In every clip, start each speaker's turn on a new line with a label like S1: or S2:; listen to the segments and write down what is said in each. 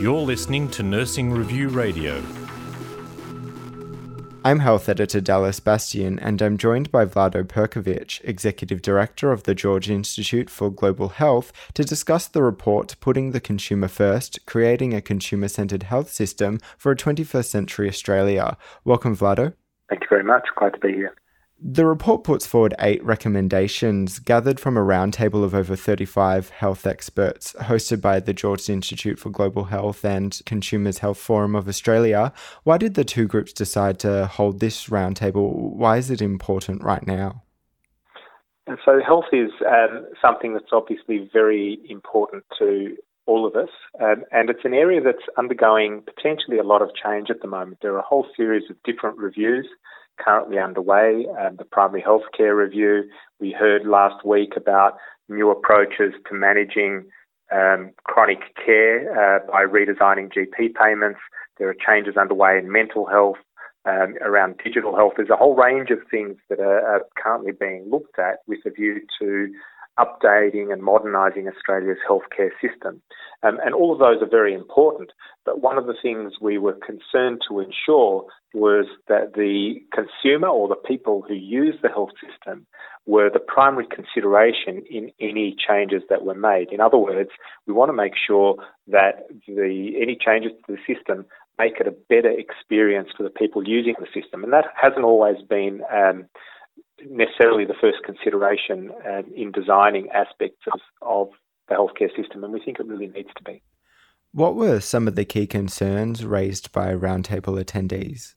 S1: You're listening to Nursing Review Radio.
S2: I'm health editor Dallas Bastian, and I'm joined by Vlado Perkovic, executive director of the George Institute for Global Health, to discuss the report Putting the Consumer First Creating a Consumer Centered Health System for a 21st Century Australia. Welcome, Vlado.
S3: Thank you very much. Glad to be here.
S2: The report puts forward eight recommendations gathered from a roundtable of over 35 health experts hosted by the George Institute for Global Health and Consumers Health Forum of Australia. Why did the two groups decide to hold this roundtable? Why is it important right now?
S3: And so, health is um, something that's obviously very important to all of us, um, and it's an area that's undergoing potentially a lot of change at the moment. There are a whole series of different reviews currently underway. The primary healthcare review, we heard last week about new approaches to managing um, chronic care uh, by redesigning GP payments. There are changes underway in mental health, um, around digital health. There's a whole range of things that are, are currently being looked at with a view to updating and modernising Australia's healthcare system. Um, and all of those are very important. But one of the things we were concerned to ensure was that the consumer or the people who use the health system were the primary consideration in any changes that were made. In other words, we want to make sure that the any changes to the system make it a better experience for the people using the system. And that hasn't always been um, necessarily the first consideration uh, in designing aspects of, of the healthcare system, and we think it really needs to be.
S2: What were some of the key concerns raised by roundtable attendees?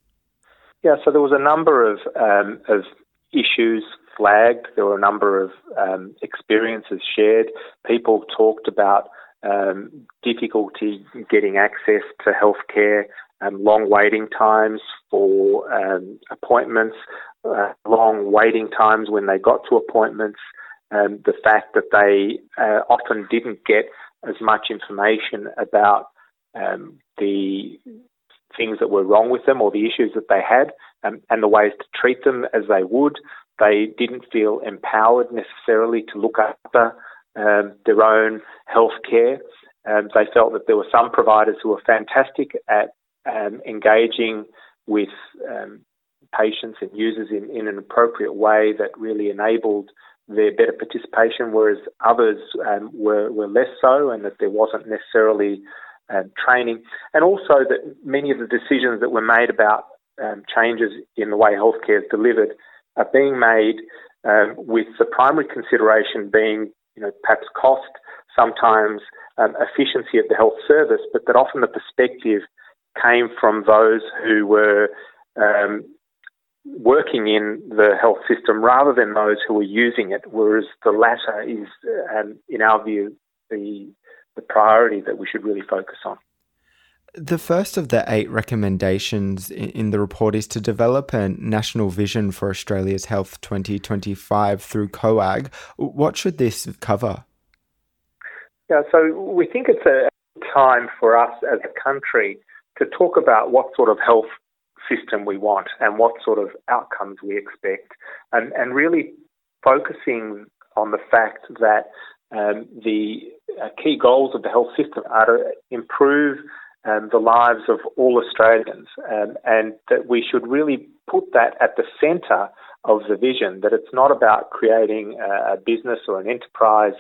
S3: Yeah, so there was a number of, um, of issues flagged. There were a number of um, experiences shared. People talked about um, difficulty getting access to healthcare, um, long waiting times for um, appointments, uh, long waiting times when they got to appointments, um, the fact that they uh, often didn't get as much information about um, the things that were wrong with them or the issues that they had um, and the ways to treat them as they would. They didn't feel empowered necessarily to look after um, their own health care. Um, they felt that there were some providers who were fantastic at um, engaging with um, patients and users in, in an appropriate way that really enabled their better participation, whereas others um, were, were less so, and that there wasn't necessarily um, training. And also that many of the decisions that were made about um, changes in the way healthcare is delivered are being made um, with the primary consideration being, you know, perhaps cost, sometimes um, efficiency of the health service, but that often the perspective came from those who were um, working in the health system rather than those who are using it, whereas the latter is, um, in our view, the, the priority that we should really focus on.
S2: The first of the eight recommendations in the report is to develop a national vision for Australia's Health 2025 through COAG. What should this cover?
S3: Yeah, so we think it's a time for us as a country to talk about what sort of health system we want and what sort of outcomes we expect, and, and really focusing on the fact that um, the uh, key goals of the health system are to improve um, the lives of all Australians, um, and that we should really put that at the centre of the vision. That it's not about creating a, a business or an enterprise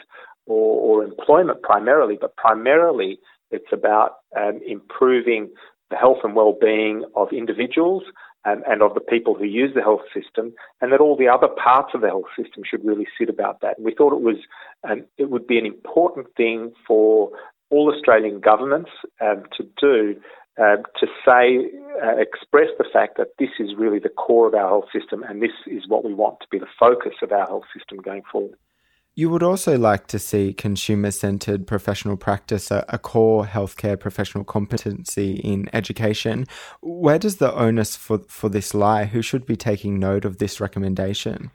S3: or, or, employment primarily, but primarily it's about um, improving the health and well-being of individuals and, and, of the people who use the health system, and that all the other parts of the health system should really sit about that. And we thought it was um, it would be an important thing for all Australian governments um, to do uh, to say, uh, express the fact that this is really the core of our health system, and this is what we want to be the focus of our health system going forward.
S2: You would also like to see consumer centered professional practice a, a, core healthcare professional competency in education. Where does the onus for, for this lie? Who should be taking note of this recommendation?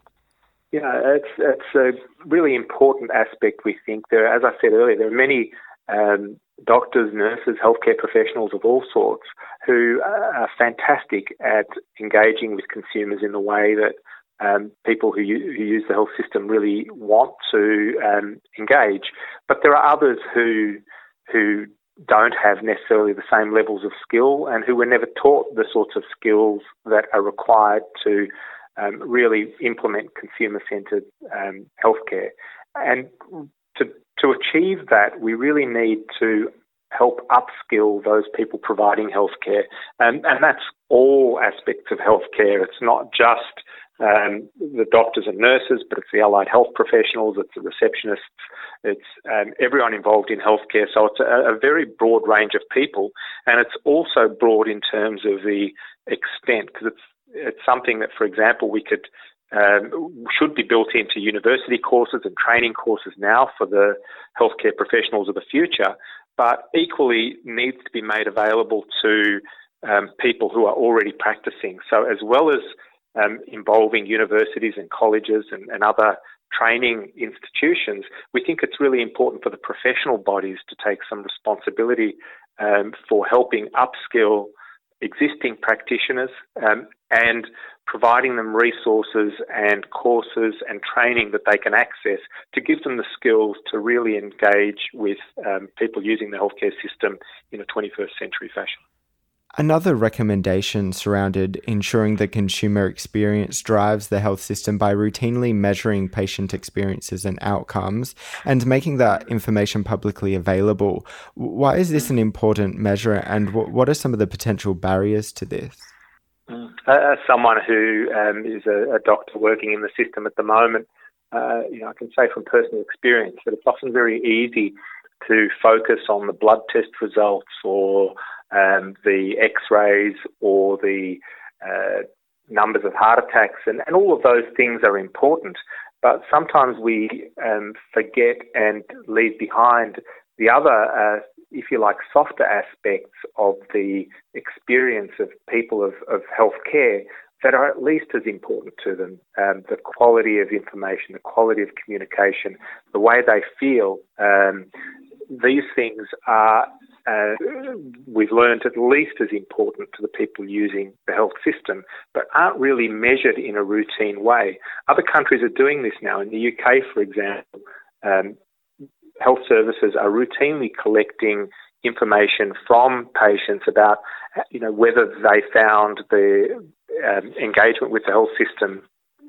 S3: Yeah, it's, it's a really important aspect, we think. There, as I said earlier, there are many um, doctors, nurses, healthcare professionals of all sorts who are fantastic at engaging with consumers in the way that um, people who, who, use the health system really want to um, engage. But there are others who who don't have necessarily the same levels of skill and who were never taught the sorts of skills that are required to um, really implement consumer centred um, healthcare. And to, to achieve that, we really need to help upskill those people providing healthcare. And, and that's all aspects of healthcare. It's not just um, the doctors and nurses, but it's the allied health professionals, it's the receptionists, it's um, everyone involved in healthcare. So it's a, a, very broad range of people, and it's also broad in terms of the extent because it's it's something that, for example, we could um, should be built into university courses and training courses now for the healthcare professionals of the future, but equally needs to be made available to um, people who are already practicing. So as well as um, involving universities and colleges and, and other training institutions, we think it's really important for the professional bodies to take some responsibility um, for helping upskill existing practitioners um, and providing them resources and courses and training that they can access to give them the skills to really engage with um, people using the healthcare system in a 21st century fashion.
S2: Another recommendation surrounded ensuring the consumer experience drives the health system by routinely measuring patient experiences and outcomes and making that information publicly available. Why is this an important measure and what are some of the potential barriers to this?
S3: Mm. As someone who um, is a, a, doctor working in the system at the moment, uh, you know, I can say from personal experience that it's often very easy to focus on the blood test results or um, the x-rays or the uh, numbers of heart attacks, and, and all of those things are important. But sometimes we um, forget and leave behind the other, uh, if you like, softer aspects of the experience of people of, of healthcare that are at least as important to them. Um, the quality of information, the quality of communication, the way they feel. Um, these things are uh, we've learned at least as important to the people using the health system, but aren't really measured in a routine way. Other countries are doing this now. In the UK, for example, um, health services are routinely collecting information from patients about, you know, whether they found the um, engagement with the health system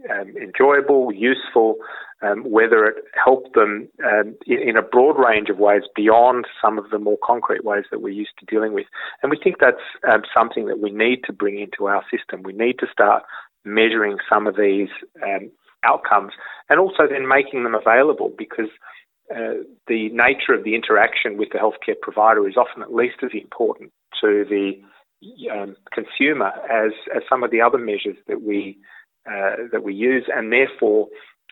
S3: um, enjoyable, useful, um, whether it helped them um, in, in, a broad range of ways beyond some of the more concrete ways that we're used to dealing with. And we think that's um, something that we need to bring into our system. We need to start measuring some of these um, outcomes and also then making them available because uh, the nature of the interaction with the healthcare provider is often at least as important to the um, consumer as, as some of the other measures that we uh, that we use, and therefore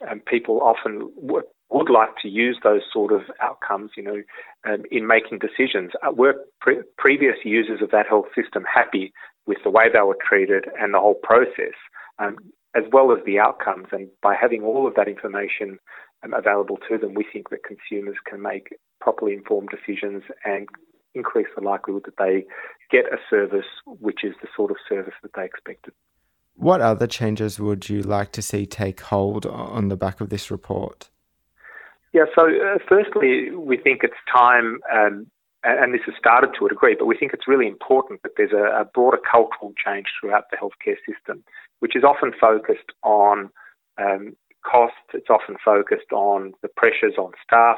S3: um, people often w- would like to use those sort of outcomes, you know, um, in making decisions. Uh, were pre- previous users of that health system happy with the way they were treated and the whole process, um, as well as the outcomes? And by having all of that information um, available to them, we think that consumers can make properly informed decisions and increase the likelihood that they get a service which is the sort of service that they expected.
S2: What other changes would you like to see take hold on the back of this report?
S3: Yeah, so uh, firstly, we think it's time, um, and this has started to a degree, but we think it's really important that there's a, a, broader cultural change throughout the healthcare system, which is often focused on um, costs, it's often focused on the pressures on staff,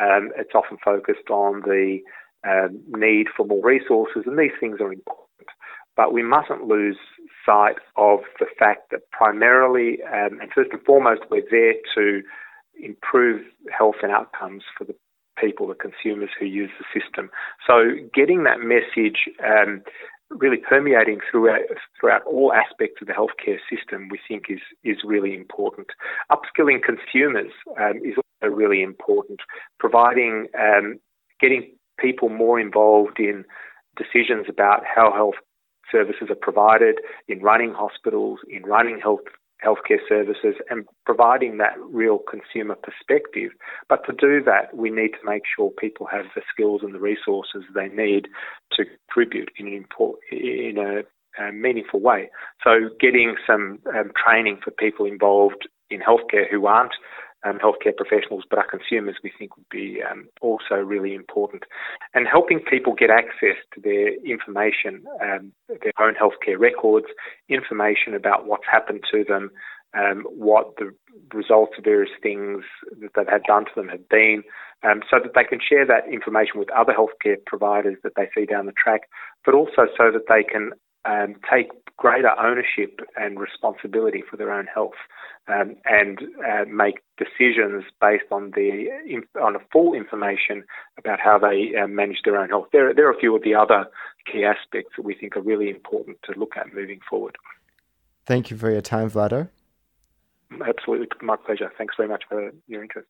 S3: um, it's often focused on the um, need for more resources, and these things are important. But we mustn't lose sight of the fact that primarily um, and first and foremost, we're there to improve health and outcomes for the people, the consumers who use the system. So getting that message um, really permeating throughout throughout all aspects of the healthcare system, we think is is really important. Upskilling consumers um, is also really important. Providing um, getting people more involved in decisions about how health services are provided in running hospitals, in running health healthcare services and providing that real consumer perspective. But to do that, we need to make sure people have the skills and the resources they need to contribute in an import, in a, a meaningful way. So, getting some um, training for people involved in healthcare who aren't um, healthcare professionals, but our consumers, we think would be um, also really important. And helping people get access to their information, um, their own healthcare records, information about what's happened to them, um, what the results of various things that they've had done to them have been, um, so that they can share that information with other healthcare providers that they see down the track, but also so that they can um, take greater ownership and responsibility for their own health um, and uh, make decisions based on the on a full information about how they uh, manage their own health. There, there are a few of the other key aspects that we think are really important to look at moving forward.
S2: Thank you for your time, Vlado.
S3: Absolutely, my pleasure. Thanks very much for your interest.